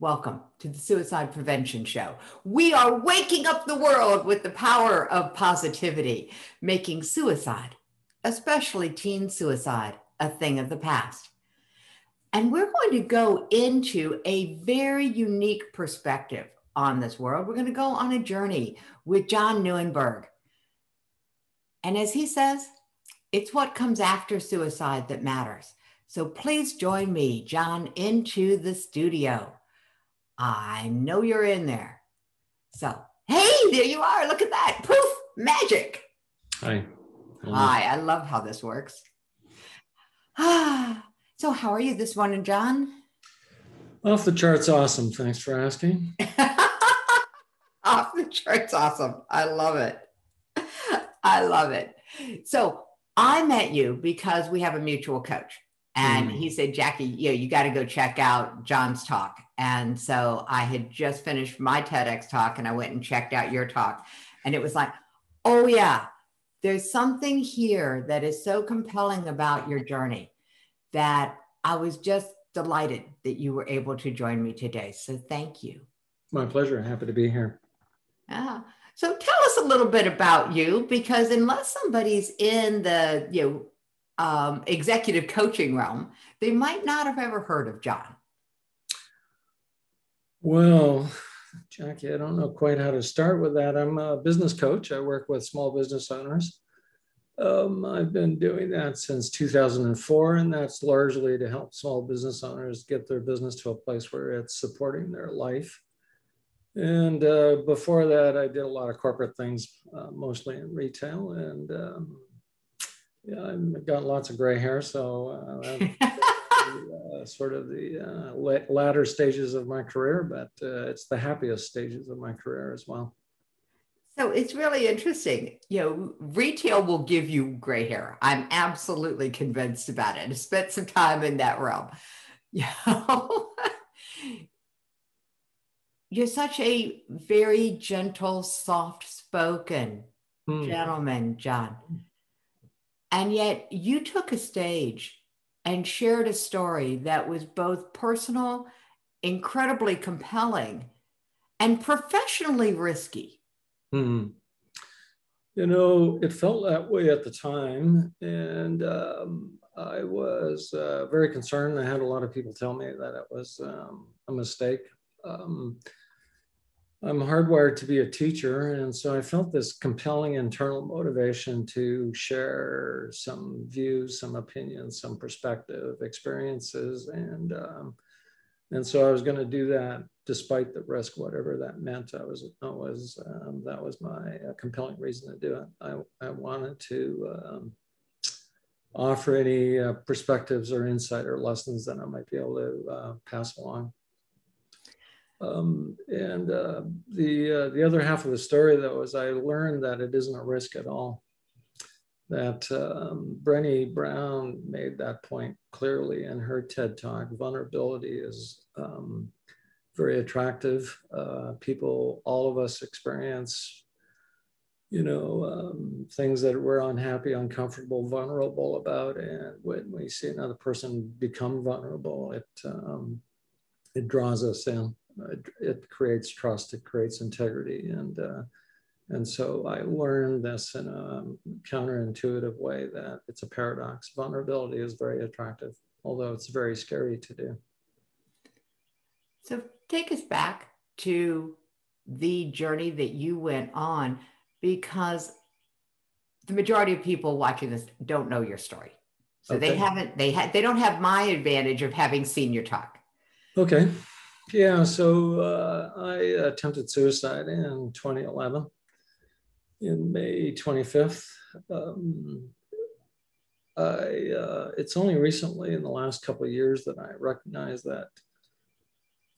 Welcome to the Suicide Prevention Show. We are waking up the world with the power of positivity, making suicide, especially teen suicide, a thing of the past. And we're going to go into a very unique perspective on this world. We're going to go on a journey with John Nieuwenburg. And as he says, it's what comes after suicide that matters. So please join me, John, into the studio. I know you're in there. So, hey, there you are. Look at that. Poof, magic. Hi. Hi, I love how this works. Ah, so how are you this morning, John? Off the charts, awesome. Thanks for asking. Off the charts, awesome. I love it. I love it. So I met you because we have a mutual coach. And mm. he said, Jackie, you know, you got to go check out John's talk. And so I had just finished my TEDx talk and I went and checked out your talk. And it was like, oh, yeah, there's something here that is so compelling about your journey that I was just delighted that you were able to join me today. So thank you. My pleasure. Happy to be here. Yeah. So tell us a little bit about you because unless somebody's in the you know um, executive coaching realm, they might not have ever heard of John. Well, Jackie, I don't know quite how to start with that. I'm a business coach. I work with small business owners. Um, I've been doing that since 2004, and that's largely to help small business owners get their business to a place where it's supporting their life. And uh, before that, I did a lot of corporate things, uh, mostly in retail, and um, yeah, I've got lots of gray hair, so uh, uh, sort of the uh, latter stages of my career, but uh, it's the happiest stages of my career as well. So it's really interesting. You know, retail will give you gray hair. I'm absolutely convinced about it. I spent some time in that realm. You know, you're such a very gentle, soft spoken hmm. gentleman, John. And yet you took a stage and shared a story that was both personal, incredibly compelling, and professionally risky. Hmm. You know, it felt that way at the time. And um, I was uh, very concerned. I had a lot of people tell me that it was um, a mistake. Um, I'm hardwired to be a teacher. And so I felt this compelling internal motivation to share some views, some opinions, some perspective, experiences. And, um, and so I was going to do that despite the risk, whatever that meant. I was, I was um, that was my uh, compelling reason to do it. I, I wanted to um, offer any uh, perspectives or insight or lessons that I might be able to uh, pass along. Um, and uh, the uh, the other half of the story, though, is I learned that it isn't a risk at all. That um, Brené Brown made that point clearly in her TED talk. Vulnerability is um, very attractive. Uh, people, all of us, experience, you know, um, things that we're unhappy, uncomfortable, vulnerable about, and when we see another person become vulnerable, it um, it draws us in it creates trust, it creates integrity. And, uh, and so I learned this in a counterintuitive way that it's a paradox. Vulnerability is very attractive, although it's very scary to do. So take us back to the journey that you went on because the majority of people watching this don't know your story. So okay. they haven't, they had, they don't have my advantage of having seen your talk. Okay. Yeah, so uh, I attempted suicide in 2011, in May 25th. Um, I, uh, it's only recently in the last couple of years that I recognized that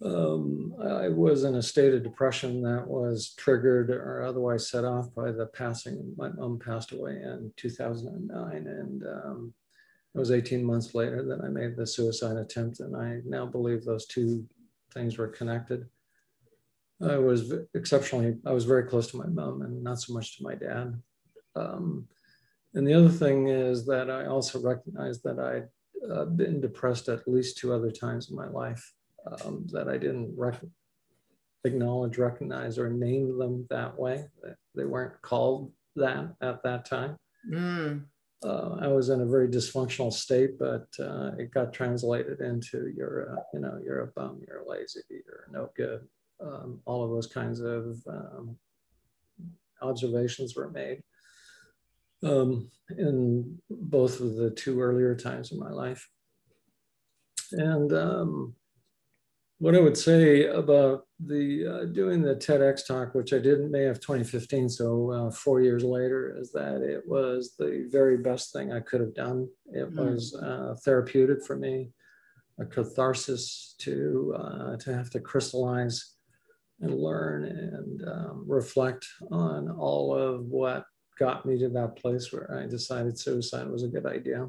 um, I was in a state of depression that was triggered or otherwise set off by the passing. My mom passed away in 2009, and um, it was 18 months later that I made the suicide attempt. And I now believe those two things were connected. I was exceptionally, I was very close to my mom and not so much to my dad. Um, and the other thing is that I also recognized that I'd uh, been depressed at least two other times in my life. um, that I didn't rec- acknowledge, recognize, or name them that way. They weren't called that at that time. Mm. Uh, I was in a very dysfunctional state, but uh, it got translated into you're, uh, you know, you're a bum, you're lazy, you're no good. Um, all of those kinds of um, observations were made um, in both of the two earlier times in my life. And um, what I would say about the uh, doing the TEDx talk, which I did in May of 2015, so uh, four years later, is that it was the very best thing I could have done. It mm. was uh, therapeutic for me, a catharsis to uh, to have to crystallize and learn and um, reflect on all of what got me to that place where I decided suicide was a good idea.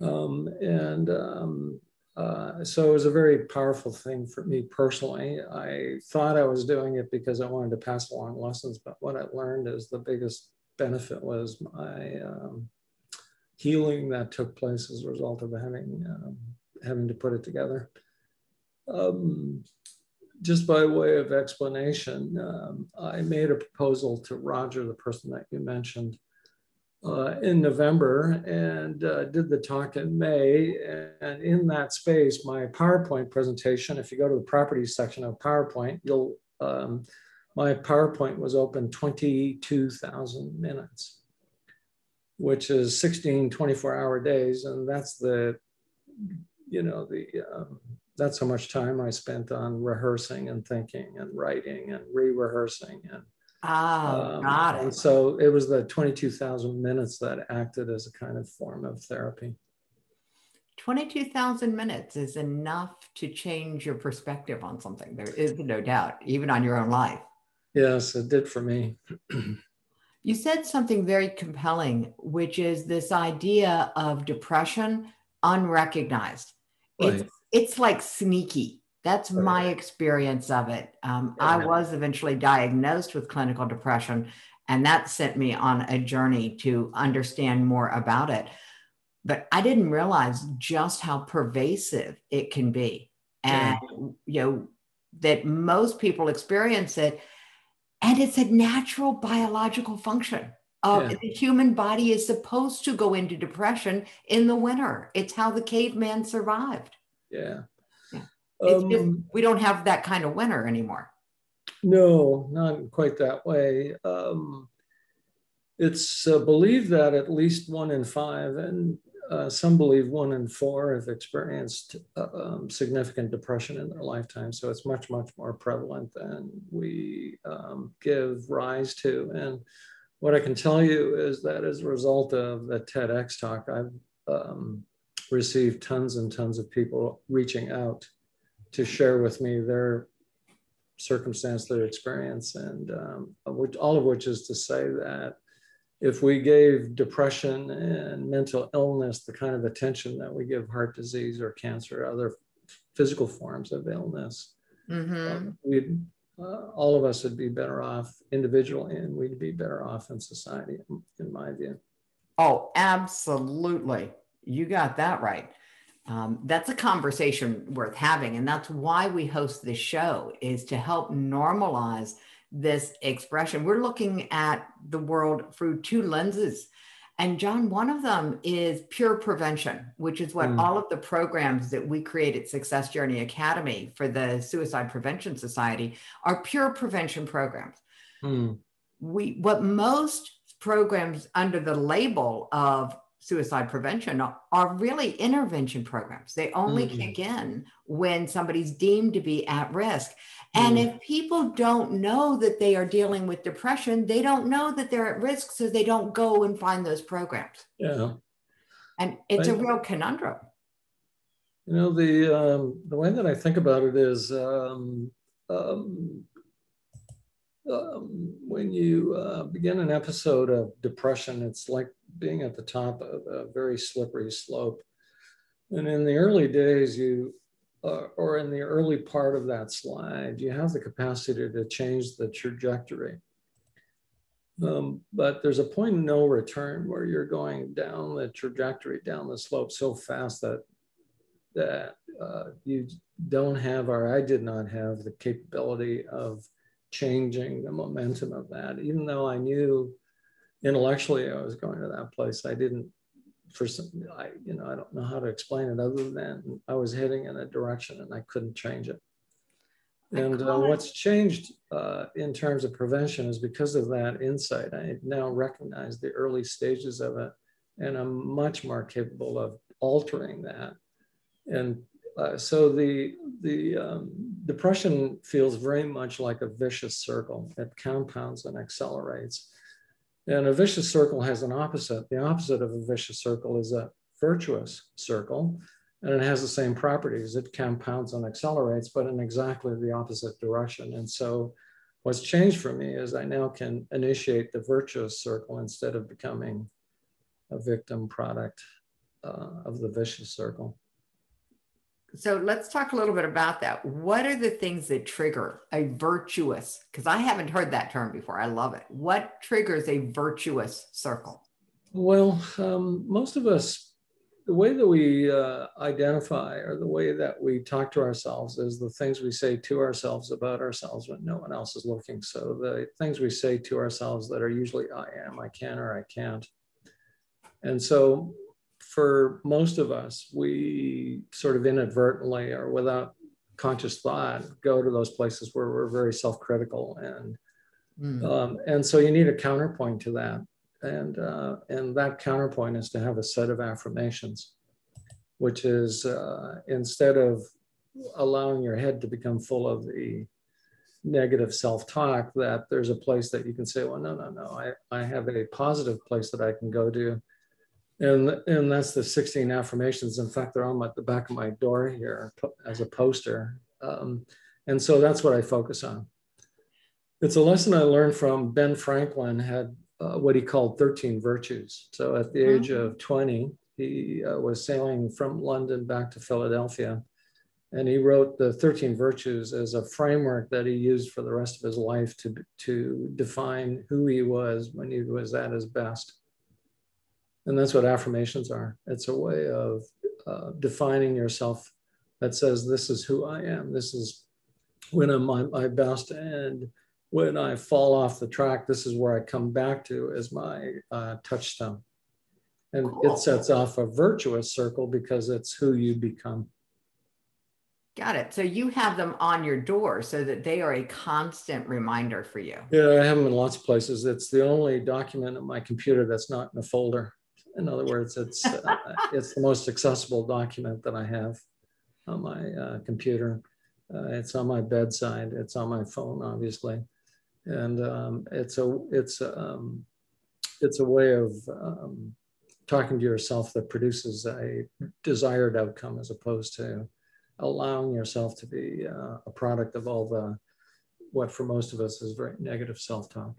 Um, and um, uh, so it was a very powerful thing for me personally. I thought I was doing it because I wanted to pass along lessons, but what I learned is the biggest benefit was my um, healing that took place as a result of having um, having to put it together. Um, just by way of explanation, um, I made a proposal to Roger, the person that you mentioned, uh, in November and uh, did the talk in May. And in that space, my PowerPoint presentation, if you go to the properties section of PowerPoint, you'll, um, my PowerPoint was open 22,000 minutes, which is 16 24 hour days. And that's the, you know, the, um, that's how much time I spent on rehearsing and thinking and writing and re-rehearsing and Oh, um, got it. And so it was the 22,000 minutes that acted as a kind of form of therapy. 22,000 minutes is enough to change your perspective on something. There is no doubt, even on your own life. Yes, it did for me. you said something very compelling, which is this idea of depression unrecognized. Right. It's, it's like sneaky. That's my experience of it. Um, I was eventually diagnosed with clinical depression, and that sent me on a journey to understand more about it. But I didn't realize just how pervasive it can be. And, you know, that most people experience it. And it's a natural biological function. Uh, yeah. The human body is supposed to go into depression in the winter. It's how the caveman survived. Yeah. Um, just, we don't have that kind of winter anymore. No, not quite that way. Um, it's uh, believed that at least one in five, and uh, some believe one in four, have experienced uh, um, significant depression in their lifetime. So it's much, much more prevalent than we um, give rise to. And what I can tell you is that as a result of the TEDx talk, I've um, received tons and tons of people reaching out to share with me their circumstance, their experience, and um, which, all of which is to say that if we gave depression and mental illness the kind of attention that we give heart disease or cancer, or other physical forms of illness, mm-hmm. uh, we'd uh, all of us would be better off individually, and we'd be better off in society, in my view. Oh, absolutely. You got that right um, that's a conversation worth having and that's why we host this show is to help normalize this expression we're looking at the world through two lenses and john one of them is pure prevention which is what mm. all of the programs that we create at success journey academy for the suicide prevention society are pure prevention programs mm. we what most programs under the label of suicide prevention are really intervention programs. They only mm-hmm. kick in when somebody's deemed to be at risk. And mm. if people don't know that they are dealing with depression, they don't know that they're at risk, so they don't go and find those programs. Yeah. And it's I, a real conundrum. You know, the um, the way that I think about it is um, um, um, when you uh, begin an episode of depression, it's like being at the top of a very slippery slope. And in the early days, you, uh, or in the early part of that slide, you have the capacity to change the trajectory. Um, but there's a point of no return where you're going down the trajectory, down the slope so fast that that uh, you don't have, or I did not have, the capability of changing the momentum of that. Even though I knew intellectually I was going to that place, I didn't. For some, I you know I don't know how to explain it other than I was heading in a direction and I couldn't change it. And uh, what's changed uh, in terms of prevention is because of that insight. I now recognize the early stages of it, and I'm much more capable of altering that and uh, so the the um, depression feels very much like a vicious circle. It compounds and accelerates. And a vicious circle has an opposite. The opposite of a vicious circle is a virtuous circle, and it has the same properties. It compounds and accelerates, but in exactly the opposite direction. And so, what's changed for me is I now can initiate the virtuous circle instead of becoming a victim product uh, of the vicious circle. So let's talk a little bit about that. What are the things that trigger a virtuous? Because I haven't heard that term before. I love it. What triggers a virtuous circle? Well, um, most of us, the way that we uh, identify or the way that we talk to ourselves is the things we say to ourselves about ourselves when no one else is looking. So the things we say to ourselves that are usually I am, I can, or I can't. And so for most of us, we sort of inadvertently or without conscious thought go to those places where we're very self-critical and mm. um, and so you need a counterpoint to that and uh, and that counterpoint is to have a set of affirmations which is uh, instead of allowing your head to become full of the negative self-talk that there's a place that you can say well no no no i, I have a positive place that i can go to and and that's the 16 affirmations. In fact they're on my, the back of my door here as a poster. Um, and so that's what i focus on. It's a lesson i learned from ben franklin had uh, what he called 13 virtues. So at the mm-hmm. age of 20 he uh, was sailing from london back to philadelphia. And he wrote the 13 virtues as a framework that he used for the rest of his life to, to define who he was when he was at his best and that's what affirmations are. It's a way of uh, defining yourself that says, This is who I am. This is when I'm my, my best. And when I fall off the track, this is where I come back to as my uh, touchstone. And cool. it sets off a virtuous circle because it's who you become. Got it. So you have them on your door so that they are a constant reminder for you. Yeah, I have them in lots of places. It's the only document on my computer that's not in a folder. In other words, it's uh, it's the most accessible document that I have on my uh, computer. Uh, it's on my bedside. It's on my phone, obviously, and um, it's a it's um, it's a way of um, talking to yourself that produces a desired outcome as opposed to allowing yourself to be uh, a product of all the what for most of us is very negative self-talk.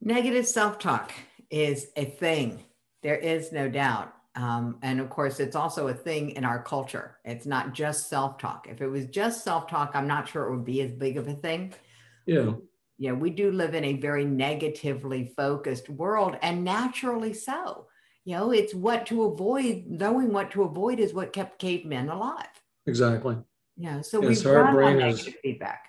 Negative self-talk is a thing. There is no doubt. Um, and of course, it's also a thing in our culture. It's not just self talk. If it was just self talk, I'm not sure it would be as big of a thing. Yeah. Yeah, we do live in a very negatively focused world, and naturally so. You know, it's what to avoid. Knowing what to avoid is what kept cavemen alive. Exactly. Yeah. So we so our brain is feedback.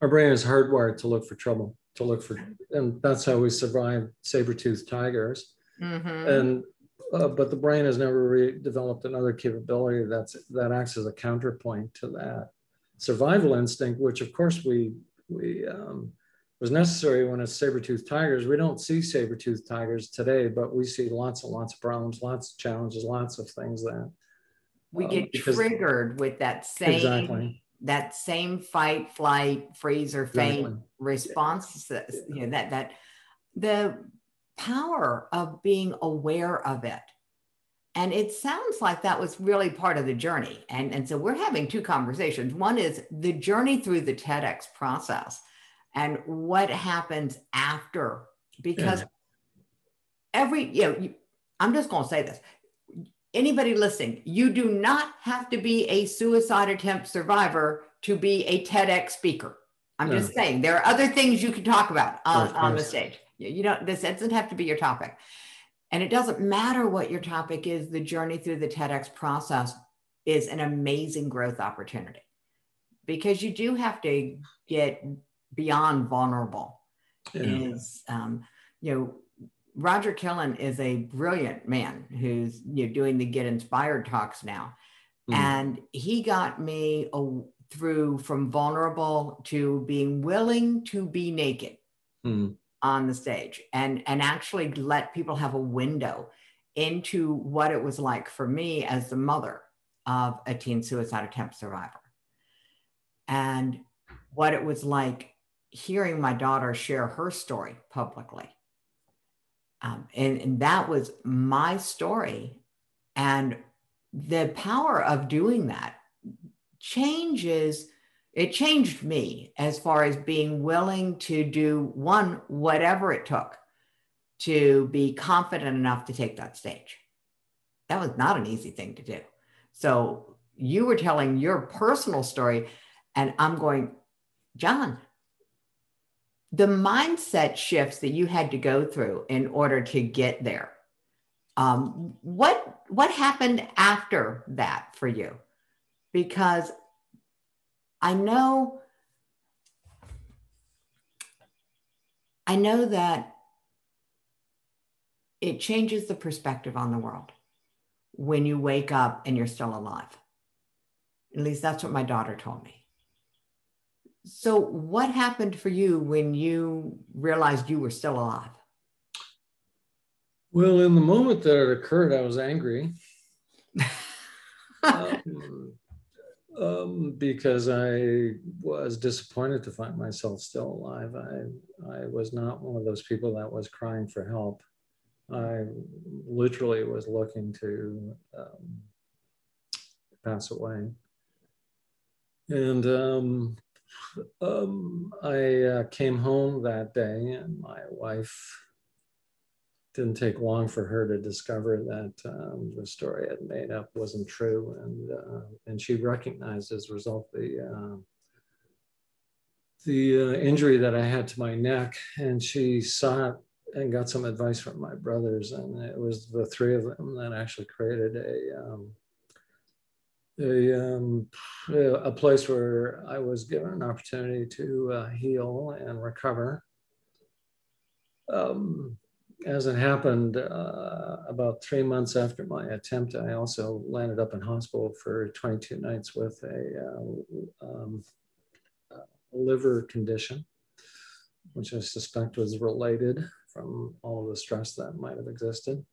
Our brain is hardwired to look for trouble to look for, and that's how we survive saber-toothed tigers. Mm-hmm. And uh, but the brain has never really developed another capability that's that acts as a counterpoint to that survival instinct, which of course we we um, was necessary when it's saber-toothed tigers. We don't see saber-toothed tigers today, but we see lots and lots of problems, lots of challenges, lots of things that we um, get triggered with that same exactly that same fight, flight, freeze, or faint response. You know, that that the power of being aware of it. And it sounds like that was really part of the journey. And, and so we're having two conversations. One is the journey through the TEDx process and what happens after, because yeah. every, you know, you, I'm just going to say this anybody listening, you do not have to be a suicide attempt survivor to be a TEDx speaker. I'm just saying there are other things you can talk about on, on the stage. You don't, this doesn't have to be your topic. And it doesn't matter what your topic is, the journey through the TEDx process is an amazing growth opportunity because you do have to get beyond vulnerable. Yeah. Is um, you know Roger Killen is a brilliant man who's you know, doing the Get Inspired talks now, mm. and he got me a, through from vulnerable to being willing to be naked mm. on the stage, and and actually let people have a window into what it was like for me as the mother of a teen suicide attempt survivor and what it was like hearing my daughter share her story publicly. Um, and, and that was my story. And the power of doing that changes, it changed me as far as being willing to do one, whatever it took to be confident enough to take that stage. That was not an easy thing to do. So you were telling your personal story, and I'm going, John, the mindset shifts that you had to go through in order to get there. Um, what what happened after that for you? Because I know I know that it changes the perspective on the world when you wake up and you're still alive. At least that's what my daughter told me. So, what happened for you when you realized you were still alive? Well, in the moment that it occurred, I was angry. um, um, because I was disappointed to find myself still alive. I, I was not one of those people that was crying for help. I literally was looking to um, pass away. And um, um, I uh, came home that day, and my wife didn't take long for her to discover that um, the story I'd made up wasn't true, and uh, and she recognized as a result the uh, the injury that I had to my neck, and she sought and got some advice from my brothers, and it was the three of them that actually created a um, a, um, a place where I was given an opportunity to uh, heal and recover. Um, as it happened, uh, about three months after my attempt, I also landed up in hospital for 22 nights with a, uh, um, liver condition, which I suspect was related from all the stress that might have existed.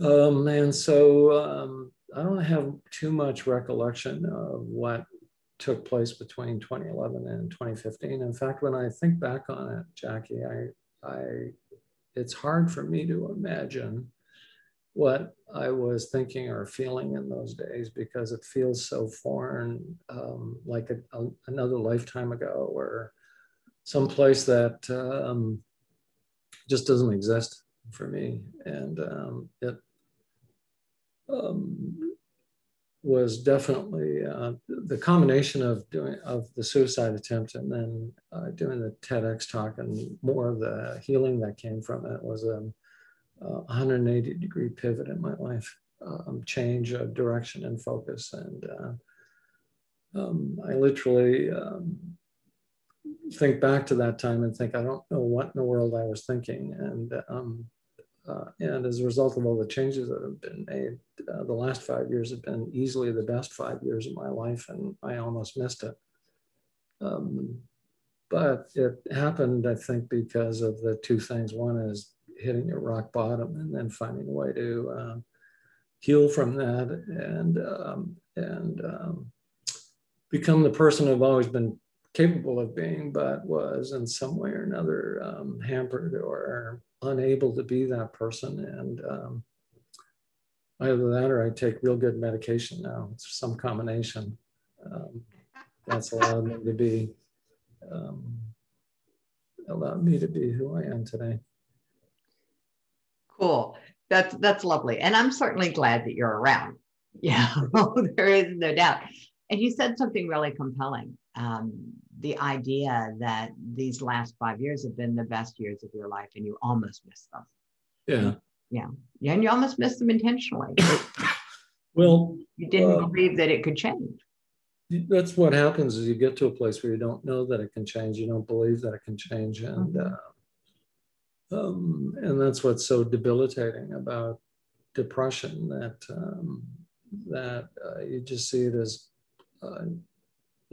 Um, and so um, I don't have too much recollection of what took place between 2011 and 2015. In fact, when I think back on it, Jackie, I, I, it's hard for me to imagine what I was thinking or feeling in those days because it feels so foreign, um, like a, a, another lifetime ago or someplace that um, just doesn't exist for me. And um, it um, was definitely uh, the combination of doing of the suicide attempt and then uh, doing the TEDx talk and more of the healing that came from it was a, a 180 degree pivot in my life, um, change of direction and focus. And uh, um, I literally um, think back to that time and think, I don't know what in the world I was thinking. And um, uh, and as a result of all the changes that have been made, uh, the last five years have been easily the best five years of my life, and I almost missed it. Um, but it happened, I think, because of the two things. One is hitting a rock bottom, and then finding a way to uh, heal from that, and um, and um, become the person I've always been capable of being, but was in some way or another um, hampered or unable to be that person. And um, either that or I take real good medication now. It's some combination. Um, that's allowed me to be, um, allowed me to be who I am today. Cool. That's that's lovely, and I'm certainly glad that you're around. Yeah, there is no doubt. And you said something really compelling. Um, the idea that these last five years have been the best years of your life and you almost missed them. Yeah. Yeah. Yeah. And you almost missed them intentionally. Well, you didn't uh, believe that it could change. That's what happens is you get to a place where you don't know that it can change. You don't believe that it can change, and mm-hmm. uh, um, and that's what's so debilitating about depression that um, that uh, you just see it as uh,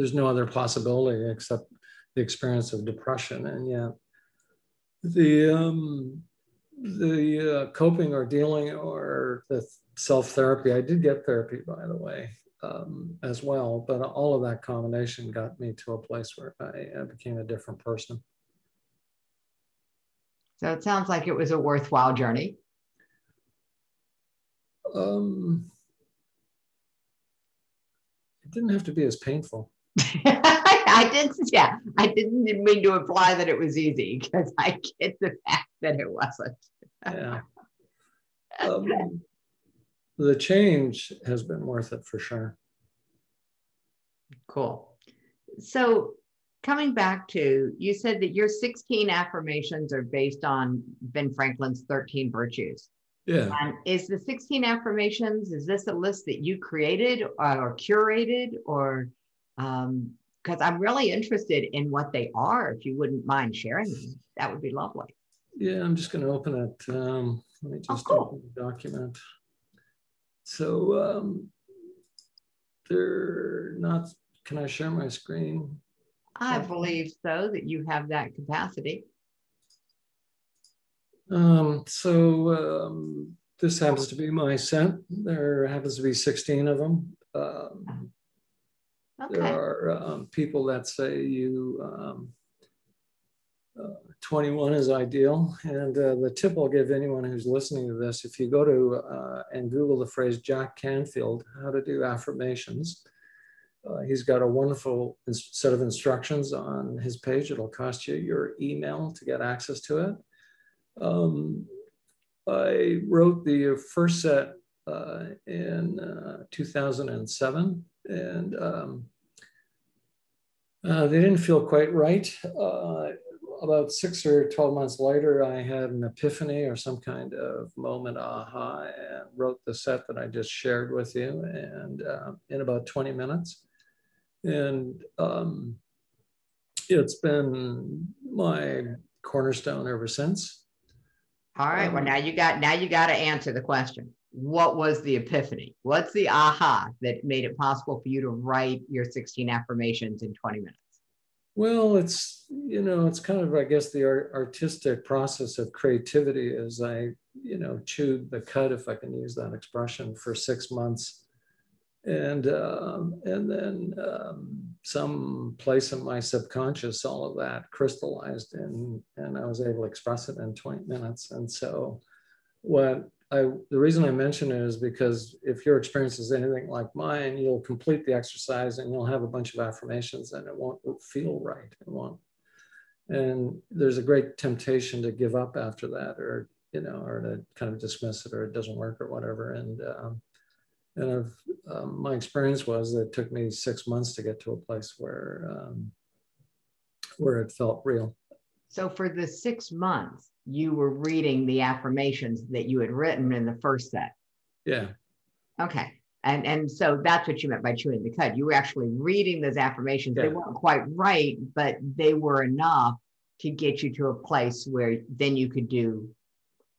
there's no other possibility except the experience of depression, and yet the um, the uh, coping or dealing or the self therapy. I did get therapy, by the way, um, as well, but all of that combination got me to a place where I, I became a different person. So it sounds like it was a worthwhile journey. Um, it didn't have to be as painful. I didn't, yeah, I didn't mean to imply that it was easy because I get the fact that it wasn't. yeah. Um, the change has been worth it for sure. Cool. So, coming back to you said that your 16 affirmations are based on Ben Franklin's 13 virtues. Yeah. And is the 16 affirmations, is this a list that you created or curated or um, because I'm really interested in what they are. If you wouldn't mind sharing them, that would be lovely. Yeah, I'm just going to open it. Um, let me oh, just oh, cool. open the document. So um, they're not, can I share my screen? I believe so, that you have that capacity. Um, so um, this happens to be my set. There happens to be 16 of them. Okay. There are um, people that say you um, uh, 21 is ideal. And uh, the tip I'll give anyone who's listening to this, if you go to uh, and Google the phrase Jack Canfield, how to do affirmations, uh, he's got a wonderful set of instructions on his page. It'll cost you your email to get access to it. Um, I wrote the first set uh, in uh, 2007, and um, they didn't feel quite right about six or 12 months later, I had an epiphany or some kind of moment aha and wrote the set that I just shared with you and uh, in about 20 minutes. And um, it's been my cornerstone ever since. All right. Um, well, now you got now you got to answer the question. What was the epiphany? What's the aha that made it possible for you to write your 16 affirmations in 20 minutes? Well, it's you know, it's kind of I guess the art, artistic process of creativity as I you know chewed the cud, if I can use that expression, for six months, and um, and then um, some place in my subconscious, all of that crystallized, and and I was able to express it in 20 minutes, and so what I, the reason I mention it is because if your experience is anything like mine, you'll complete the exercise and you'll have a bunch of affirmations and it won't feel right. It won't. And there's a great temptation to give up after that or, you know, or to kind of dismiss it or it doesn't work or whatever. And, um, and um, my experience was that it took me six months to get to a place where, um, where it felt real. So for the six months, you were reading the affirmations that you had written in the first set. Yeah. Okay. And and so that's what you meant by chewing the cud. You were actually reading those affirmations. Yeah. They weren't quite right, but they were enough to get you to a place where then you could do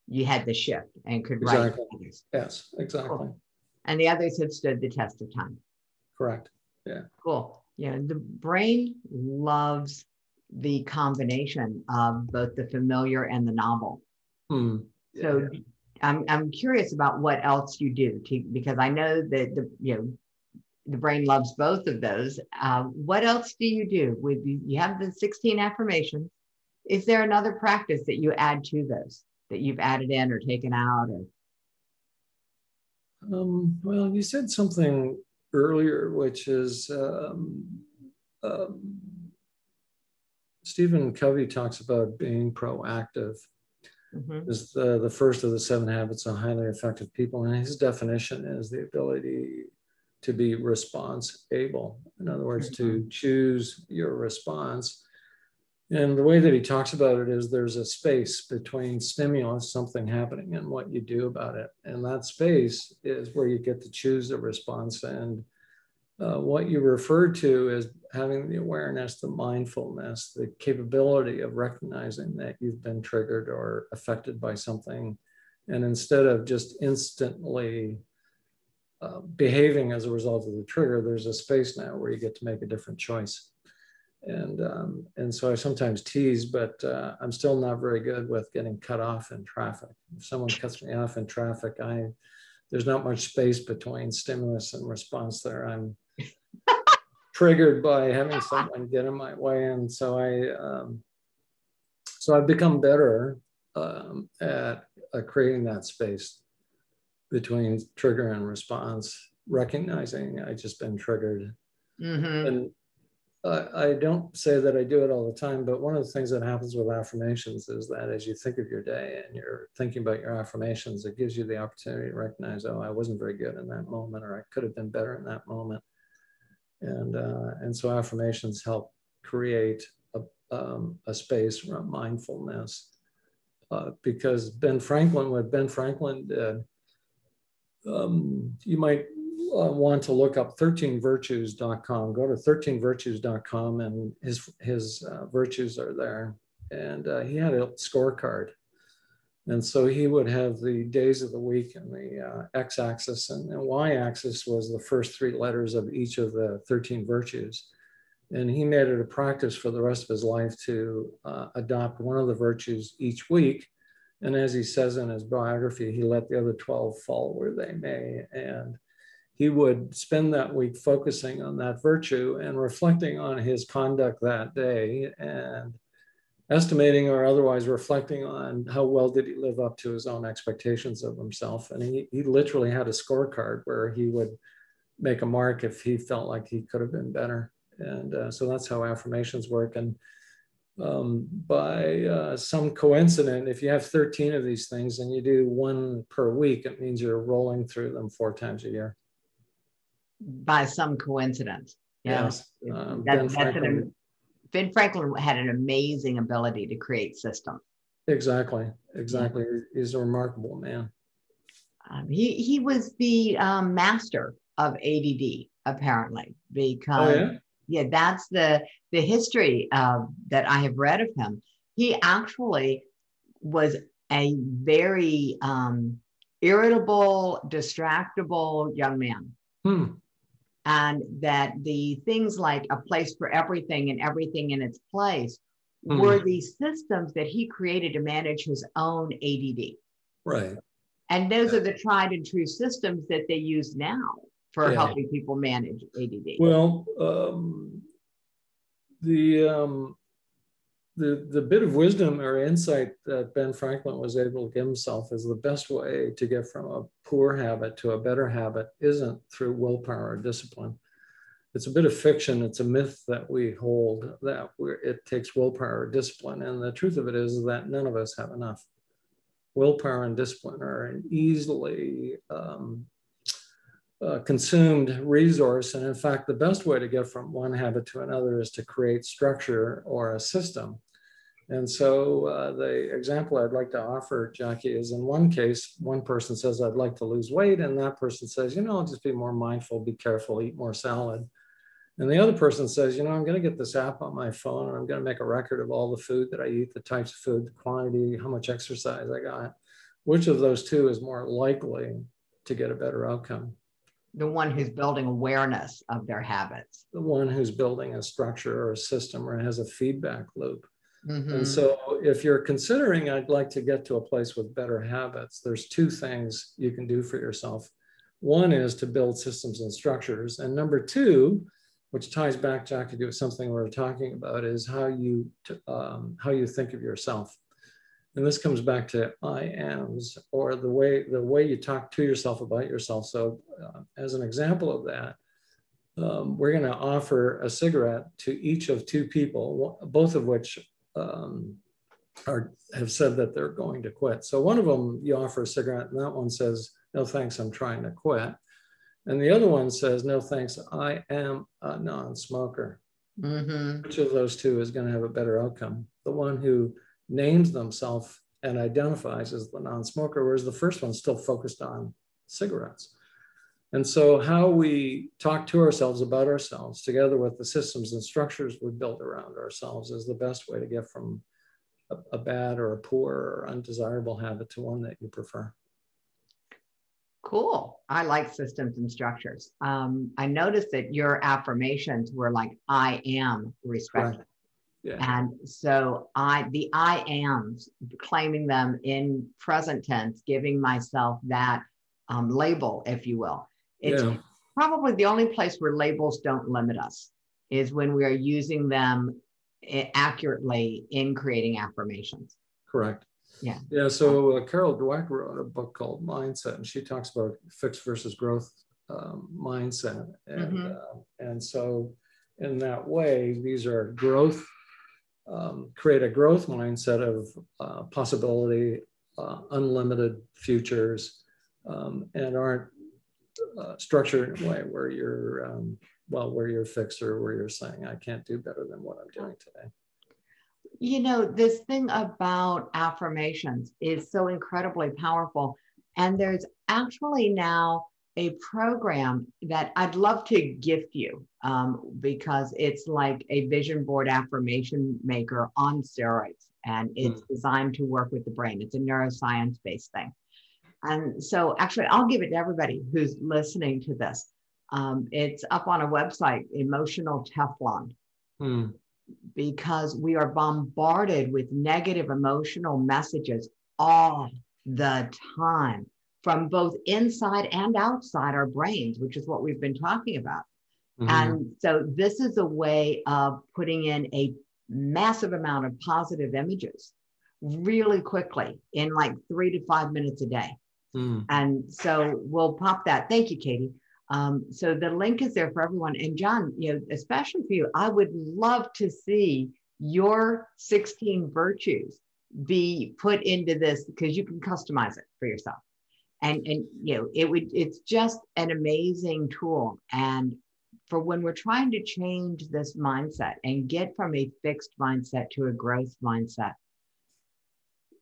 you had the shift and could exactly. write Yes, exactly. Cool. And the others have stood the test of time. Correct. Yeah. Cool. Yeah. The brain loves the combination of both the familiar and the novel. Hmm. Yeah, so. I'm, I'm curious about what else you do to, because I know that the, you know, the brain loves both of those. Uh, what else do you do with you have the 16 affirmations? Is there another practice that you add to those that you've added in or taken out or? Um, well, you said something earlier, which is um, um, Stephen Covey talks about being proactive mm-hmm. is the, the first of the seven habits of highly effective people. And his definition is the ability to be response able. In other words, mm-hmm. to choose your response. And the way that he talks about it is there's a space between stimulus, something happening, and what you do about it. And that space is where you get to choose the response. And uh, what you refer to as having the awareness, the mindfulness, the capability of recognizing that you've been triggered or affected by something. And instead of just instantly uh, behaving as a result of the trigger, there's a space now where you get to make a different choice. And, um, and so I sometimes tease, but uh, I'm still not very good with getting cut off in traffic. If someone cuts me off in traffic, I, there's not much space between stimulus and response there. I'm triggered by having someone get in my way. And so I, um, so I've become better um, at uh, creating that space between trigger and response, recognizing I just been triggered. Mm-hmm. And uh, I don't say that I do it all the time, but one of the things that happens with affirmations is that as you think of your day and you're thinking about your affirmations, it gives you the opportunity to recognize, oh, I wasn't very good in that moment, or I could have been better in that moment. And, uh, and so affirmations help create a, um, a space around mindfulness. Uh, because Ben Franklin, what Ben Franklin did, um, you might uh, want to look up 13virtues.com. Go to 13virtues.com and his, his uh, virtues are there. And uh, he had a scorecard. And so he would have the days of the week and the uh, x axis, and the y axis was the first three letters of each of the 13 virtues. And he made it a practice for the rest of his life to uh, adopt one of the virtues each week. And as he says in his biography, he let the other 12 fall where they may. And he would spend that week focusing on that virtue and reflecting on his conduct that day and estimating or otherwise reflecting on how well did he live up to his own expectations of himself. And he, he literally had a scorecard where he would make a mark if he felt like he could have been better. And uh, so that's how affirmations work. And um, by uh, some coincidence, if you have 13 of these things and you do one per week, it means you're rolling through them four times a year. By some coincidence. Yeah. Yes. Um, that, that's an, Ben Franklin had an amazing ability to create systems. Exactly, exactly. Yeah. He's a remarkable man. Um, he he was the um, master of ADD, apparently, because oh, yeah? yeah? that's the the history uh, that I have read of him. He actually was a very um, irritable, distractible young man. Hmm and that the things like a place for everything and everything in its place mm. were these systems that he created to manage his own ADD. Right. And those yeah. are the tried and true systems that they use now for yeah. helping people manage ADD. Well, um, the um, the, the bit of wisdom or insight that Ben Franklin was able to give himself is the best way to get from a poor habit to a better habit isn't through willpower or discipline. It's a bit of fiction. It's a myth that we hold that it takes willpower or discipline. And the truth of it is that none of us have enough. Willpower and discipline are an easily um, uh, consumed resource. And in fact, the best way to get from one habit to another is to create structure or a system. And so uh, the example I'd like to offer, Jackie, is in one case, one person says, I'd like to lose weight. And that person says, you know, I'll just be more mindful, be careful, eat more salad. And the other person says, you know, I'm going to get this app on my phone and I'm going to make a record of all the food that I eat, the types of food, the quantity, how much exercise I got. Which of those two is more likely to get a better outcome? The one who's building awareness of their habits. The one who's building a structure or a system or has a feedback loop. Mm-hmm. and so if you're considering i'd like to get to a place with better habits there's two things you can do for yourself. One is to build systems and structures. And number two which ties back jackie to something we are talking about is how you um, how you think of yourself and this comes back to I ams or the way the way you talk to yourself about yourself. So, uh, as an example of that, um, we're going to offer a cigarette to each of two people, both of which um, are have said that they're going to quit. So one of them you offer a cigarette, and that one says, "No thanks, I'm trying to quit," and the other one says, "No thanks, I am a non-smoker." Mm-hmm. Which of those two is going to have a better outcome? The one who names themselves and identifies as the non-smoker, whereas the first one's still focused on cigarettes. And so, how we talk to ourselves about ourselves, together with the systems and structures we build around ourselves, is the best way to get from a, a bad or a poor or undesirable habit to one that you prefer. Cool. I like systems and structures. Um, I noticed that your affirmations were like, I am respected. Yeah. And so I, the I ams, claiming them in present tense, giving myself that um, label, if you will. It's yeah. probably the only place where labels don't limit us is when we are using them accurately in creating affirmations. Correct. Yeah. Yeah. So uh, Carol Dweck wrote a book called Mindset, and she talks about fixed versus growth um, mindset, and mm-hmm. uh, and so in that way, these are growth. Um, create a growth mindset of uh, possibility, uh, unlimited futures, um, and aren't uh, structured in a way where you're um, well, where you're fixed or where you're saying I can't do better than what I'm doing today you know, this thing about affirmations is so incredibly powerful. And there's actually now a program that I'd love to gift you um, because it's like a vision board affirmation maker on steroids and it's mm. designed to work with the brain. It's a neuroscience based thing. And so, actually, I'll give it to everybody who's listening to this. Um, it's up on a website, Emotional Teflon. Mm because we are bombarded with negative emotional messages all the time from both inside and outside our brains, which is what we've been talking about. Mm-hmm. And so, this is a way of putting in a massive amount of positive images really quickly in like three to five minutes a day. Mm. And so, we'll pop that. Thank you, Katie. Um, so the link is there for everyone. And John, you know, especially for you, I would love to see your 16 virtues be put into this because you can customize it for yourself. And and you know, it would it's just an amazing tool. And for when we're trying to change this mindset and get from a fixed mindset to a growth mindset,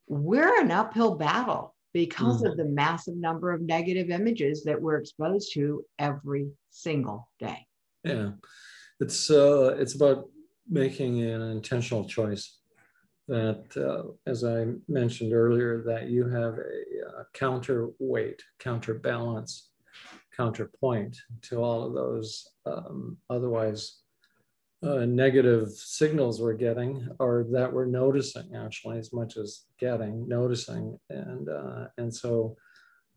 we're an uphill battle because mm. of the massive number of negative images that we're exposed to every single day. Yeah, it's uh, it's about making an intentional choice. That, uh, as I mentioned earlier, that you have a, a counterweight, counterbalance, counterpoint to all of those um, otherwise uh, negative signals we're getting or that we're noticing actually as much as getting noticing. And uh, and so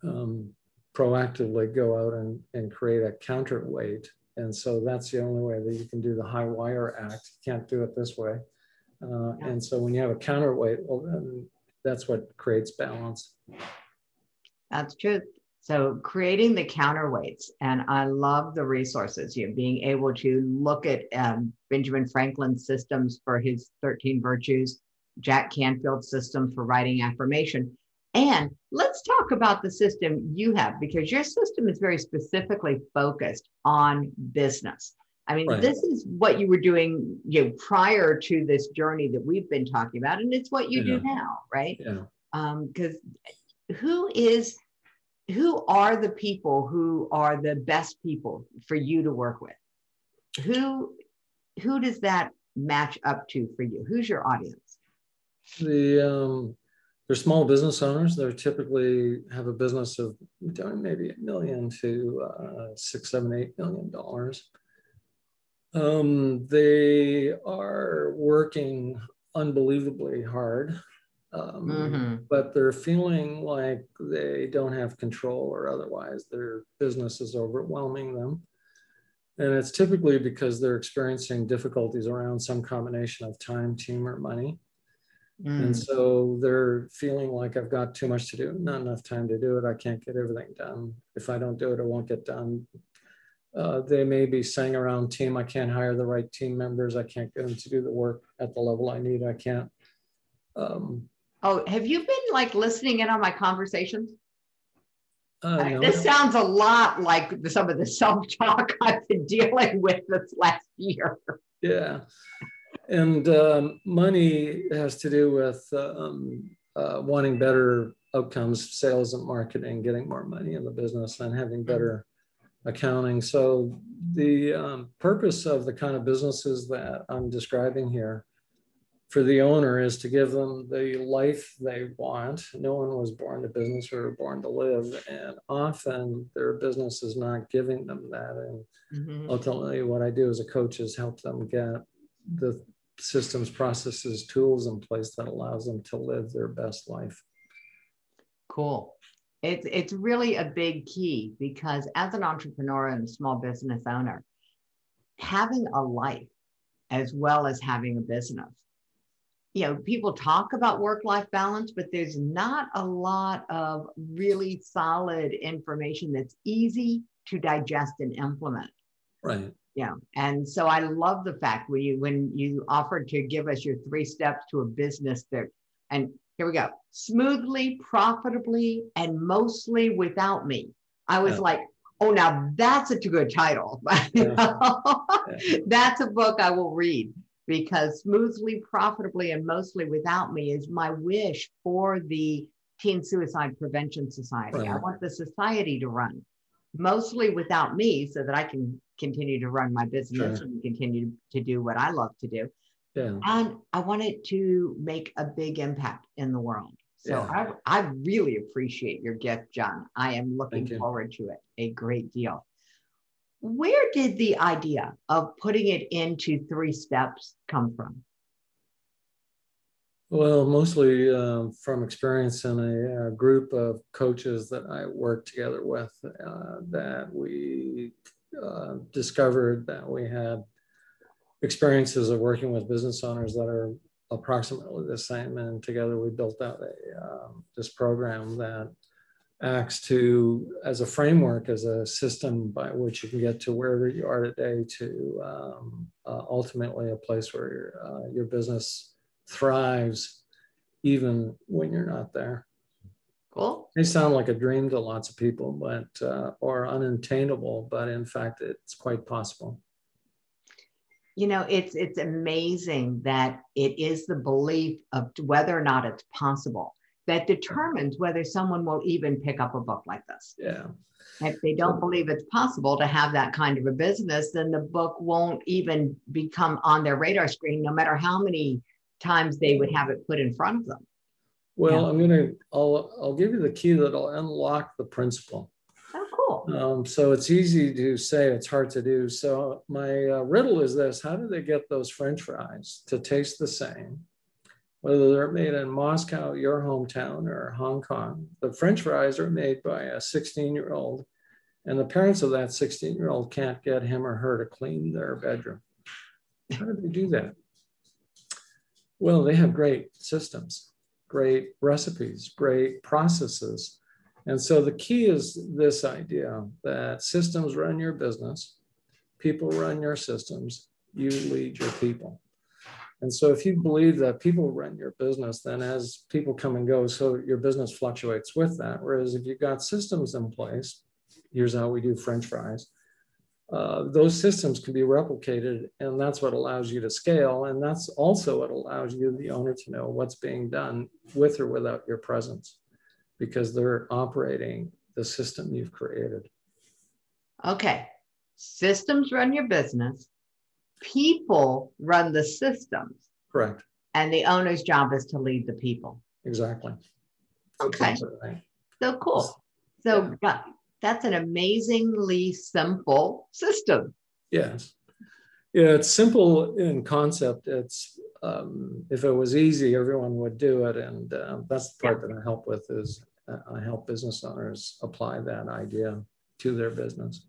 um, proactively go out and, and create a counterweight. And so that's the only way that you can do the high wire act. You can't do it this way uh, yeah. and so when you have a counterweight well then that's what creates balance that's true so creating the counterweights, and I love the resources. You know, being able to look at um, Benjamin Franklin's systems for his 13 virtues, Jack Canfield's system for writing affirmation. And let's talk about the system you have because your system is very specifically focused on business. I mean, right. this is what you were doing you know, prior to this journey that we've been talking about, and it's what you yeah. do now, right? Um, because um, who is who are the people who are the best people for you to work with? Who who does that match up to for you? Who's your audience? The um, they're small business owners. They typically have a business of maybe a million to uh, six, seven, eight million dollars. Um, they are working unbelievably hard um, mm-hmm. but they're feeling like they don't have control or otherwise their business is overwhelming them. And it's typically because they're experiencing difficulties around some combination of time, team, or money. Mm. And so they're feeling like I've got too much to do, not enough time to do it. I can't get everything done. If I don't do it, it won't get done. Uh, they may be saying around team, I can't hire the right team members. I can't get them to do the work at the level I need. I can't um, Oh, have you been like listening in on my conversations? Uh, no. This sounds a lot like some of the self talk I've been dealing with this last year. Yeah. And um, money has to do with um, uh, wanting better outcomes, sales and marketing, getting more money in the business, and having mm-hmm. better accounting. So the um, purpose of the kind of businesses that I'm describing here for the owner is to give them the life they want. No one was born to business or born to live, and often their business is not giving them that. And mm-hmm. ultimately, what I do as a coach is help them get the systems, processes, tools in place that allows them to live their best life. Cool. It's it's really a big key because as an entrepreneur and a small business owner, having a life as well as having a business you know, people talk about work life balance, but there's not a lot of really solid information that's easy to digest and implement. Right. Yeah. And so I love the fact when you when you offered to give us your three steps to a business that and here we go. Smoothly, profitably, and mostly without me. I was yeah. like, oh, now that's a good title. Yeah. that's a book I will read because smoothly, profitably, and mostly without me is my wish for the Teen Suicide Prevention Society. Right. I want the society to run mostly without me so that I can continue to run my business sure. and continue to do what I love to do. Yeah. And I wanted to make a big impact in the world. So yeah. I, I really appreciate your gift, John. I am looking forward to it a great deal where did the idea of putting it into three steps come from? Well, mostly uh, from experience in a, a, group of coaches that I worked together with, uh, that we uh, discovered that we had experiences of working with business owners that are approximately the same. And together we built out a, um, this program that acts to as a framework, as a system by which you can get to wherever you are today to um, uh, ultimately a place where your, uh, your business thrives even when you're not there. Cool. They sound like a dream to lots of people, but uh, or unattainable, but in fact, it's quite possible. You know, it's it's amazing that it is the belief of whether or not it's possible that determines whether someone will even pick up a book like this. Yeah. If they don't believe it's possible to have that kind of a business, then the book won't even become on their radar screen, no matter how many times they would have it put in front of them. Well, yeah. I'm gonna I'll I'll give you the key that'll unlock the principle. Um, so it's easy to say, it's hard to do. So my uh, riddle is this: How do they get those French fries to taste the same? whether they're made in Moscow, your hometown, or Hong Kong. The French fries are made by a 16 year old, and the parents of that 16 year old can't get him or her to clean their bedroom. How do they do that? Well, they have great systems, great recipes, great processes. And so the key is this idea that systems run your business, people run your systems, you lead your people. And so if you believe that people run your business, then as people come and go, so your business fluctuates with that. Whereas if you've got systems in place, here's how we do French fries. Uh, those systems can be replicated, and that's what allows you to scale. And that's also what allows you, the owner, to know what's being done with or without your presence, because they're operating the system you've created. Okay. Systems run your business, people run the systems. Correct. And the owner's job is to lead the people. Exactly. Okay. So cool. So yeah. that's an amazingly simple system. Yes. Yeah, it's simple in concept. It's um, if it was easy, everyone would do it, and uh, that's the part yeah. that I help with. Is uh, I help business owners apply that idea to their business.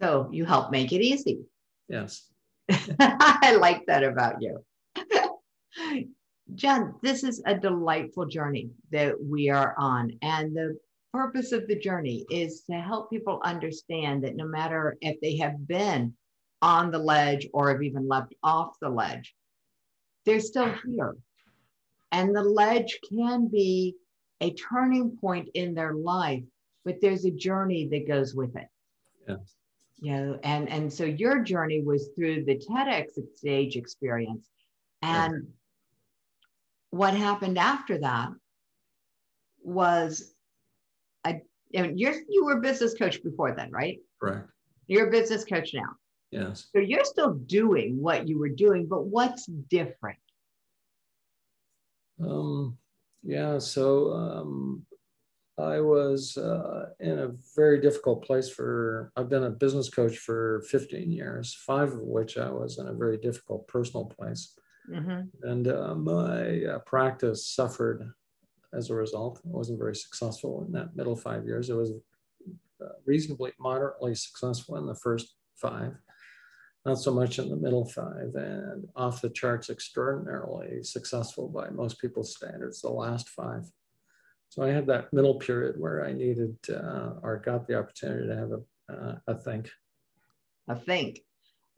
So you help make it easy. Yes. I like that about you. Jen, this is a delightful journey that we are on. And the purpose of the journey is to help people understand that no matter if they have been on the ledge or have even left off the ledge, they're still here. And the ledge can be a turning point in their life, but there's a journey that goes with it. Yeah, and and so your journey was through the TEDx stage experience, and yeah. what happened after that was a you're you were a business coach before then, right? Correct. You're a business coach now. Yes. So you're still doing what you were doing, but what's different? Um, yeah, so um, I was uh, in a very difficult place for, I've been a business coach for 15 years, five of which I was in a very difficult personal place. Mm-hmm. And uh, my uh, practice suffered as a result. I wasn't very successful in that middle five years. It was uh, reasonably moderately successful in the first five, not so much in the middle five, and off the charts extraordinarily successful by most people's standards, the last five. So I had that middle period where I needed uh, or got the opportunity to have a, uh, a think. A think.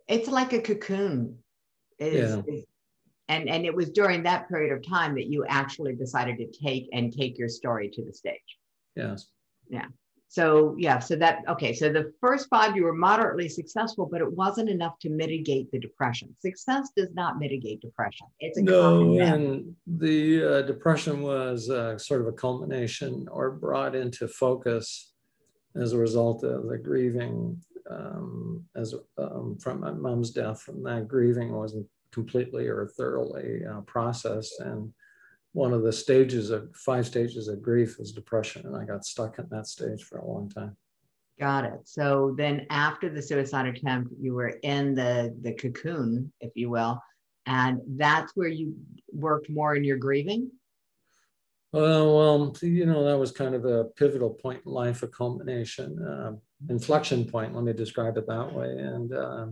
It's like a cocoon. Is, yeah. Is, and, and it was during that period of time that you actually decided to take and take your story to the stage. Yes. Yeah. So yeah, so that okay. So the first five you were moderately successful, but it wasn't enough to mitigate the depression. Success does not mitigate depression. It's a no, and the uh, depression was uh, sort of a culmination or brought into focus as a result of the grieving um, as um, from my mom's death. From that grieving wasn't completely or thoroughly uh, processed and one of the stages of five stages of grief is depression. And I got stuck in that stage for a long time. Got it. So then after the suicide attempt, you were in the, the cocoon, if you will. And that's where you worked more in your grieving? Well, well, you know, that was kind of a pivotal point in life, a culmination, uh, inflection point. Let me describe it that way. And uh,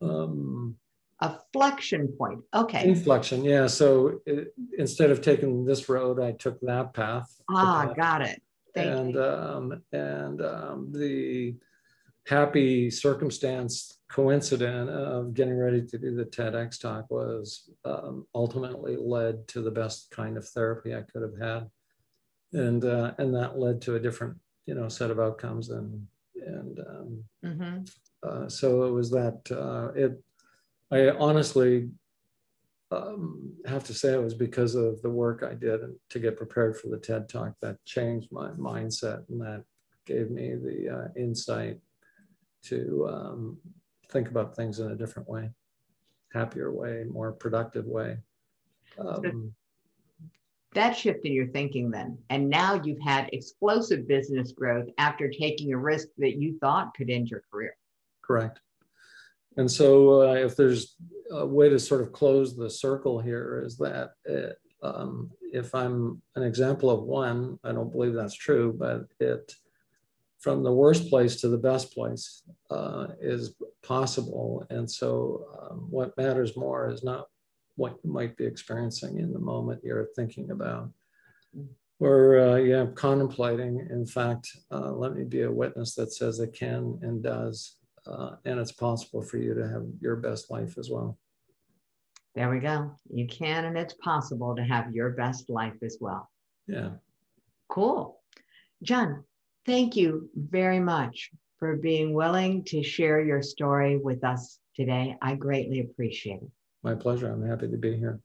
um, a flexion point. Okay. Inflection, yeah. So it, instead of taking this road, I took that path. Ah, path. got it. Thank and you. Um, and um, the happy circumstance coincident of getting ready to do the TEDx talk was um, ultimately led to the best kind of therapy I could have had, and uh, and that led to a different you know set of outcomes and and um, mm-hmm. uh, so it was that uh, it I honestly um, have to say it was because of the work I did to get prepared for the TED Talk that changed my mindset and that gave me the uh, insight to um, think about things in a different way, happier way, more productive way. Um, that shift in your thinking then, and now you've had explosive business growth after taking a risk that you thought could end your career. Correct. And so, uh, if there's a way to sort of close the circle here, is that it, um, if I'm an example of one, I don't believe that's true, but it from the worst place to the best place uh, is possible. And so, um, what matters more is not what you might be experiencing in the moment you're thinking about or uh, yeah, contemplating. In fact, uh, let me be a witness that says it can and does uh, and it's possible for you to have your best life as well. There we go. You can, and it's possible to have your best life as well. Yeah. Cool. John, thank you very much for being willing to share your story with us today. I greatly appreciate it. My pleasure. I'm happy to be here.